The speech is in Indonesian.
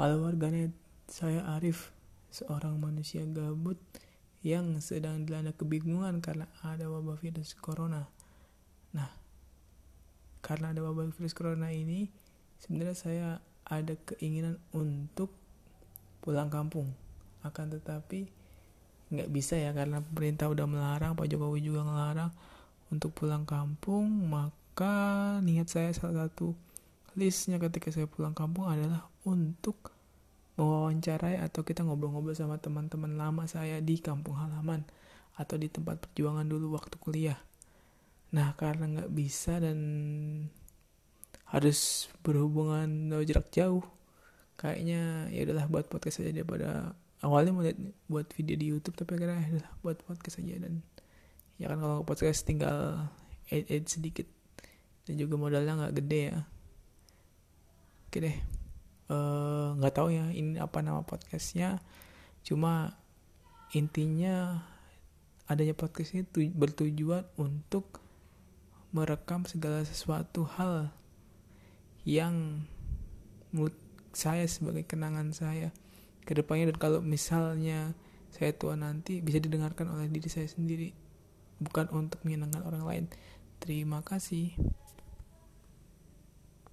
Halo warganet, saya Arif, seorang manusia gabut yang sedang dilanda kebingungan karena ada wabah virus corona. Nah, karena ada wabah virus corona ini, sebenarnya saya ada keinginan untuk pulang kampung. Akan tetapi nggak bisa ya karena pemerintah udah melarang, Pak Jokowi juga melarang untuk pulang kampung. Maka niat saya salah satu listnya ketika saya pulang kampung adalah untuk mewawancarai atau kita ngobrol-ngobrol sama teman-teman lama saya di kampung halaman atau di tempat perjuangan dulu waktu kuliah. Nah karena nggak bisa dan harus berhubungan jarak jauh, kayaknya ya udahlah buat podcast saja daripada awalnya mau buat video di YouTube tapi akhirnya ya udahlah buat podcast saja dan ya kan kalau podcast tinggal edit, edit sedikit dan juga modalnya nggak gede ya. Oke deh. eh, nggak uh, tahu ya ini apa nama podcastnya. Cuma intinya adanya podcast itu bertujuan untuk merekam segala sesuatu hal yang menurut saya sebagai kenangan saya ke depannya. Dan kalau misalnya saya tua nanti bisa didengarkan oleh diri saya sendiri bukan untuk menyenangkan orang lain. Terima kasih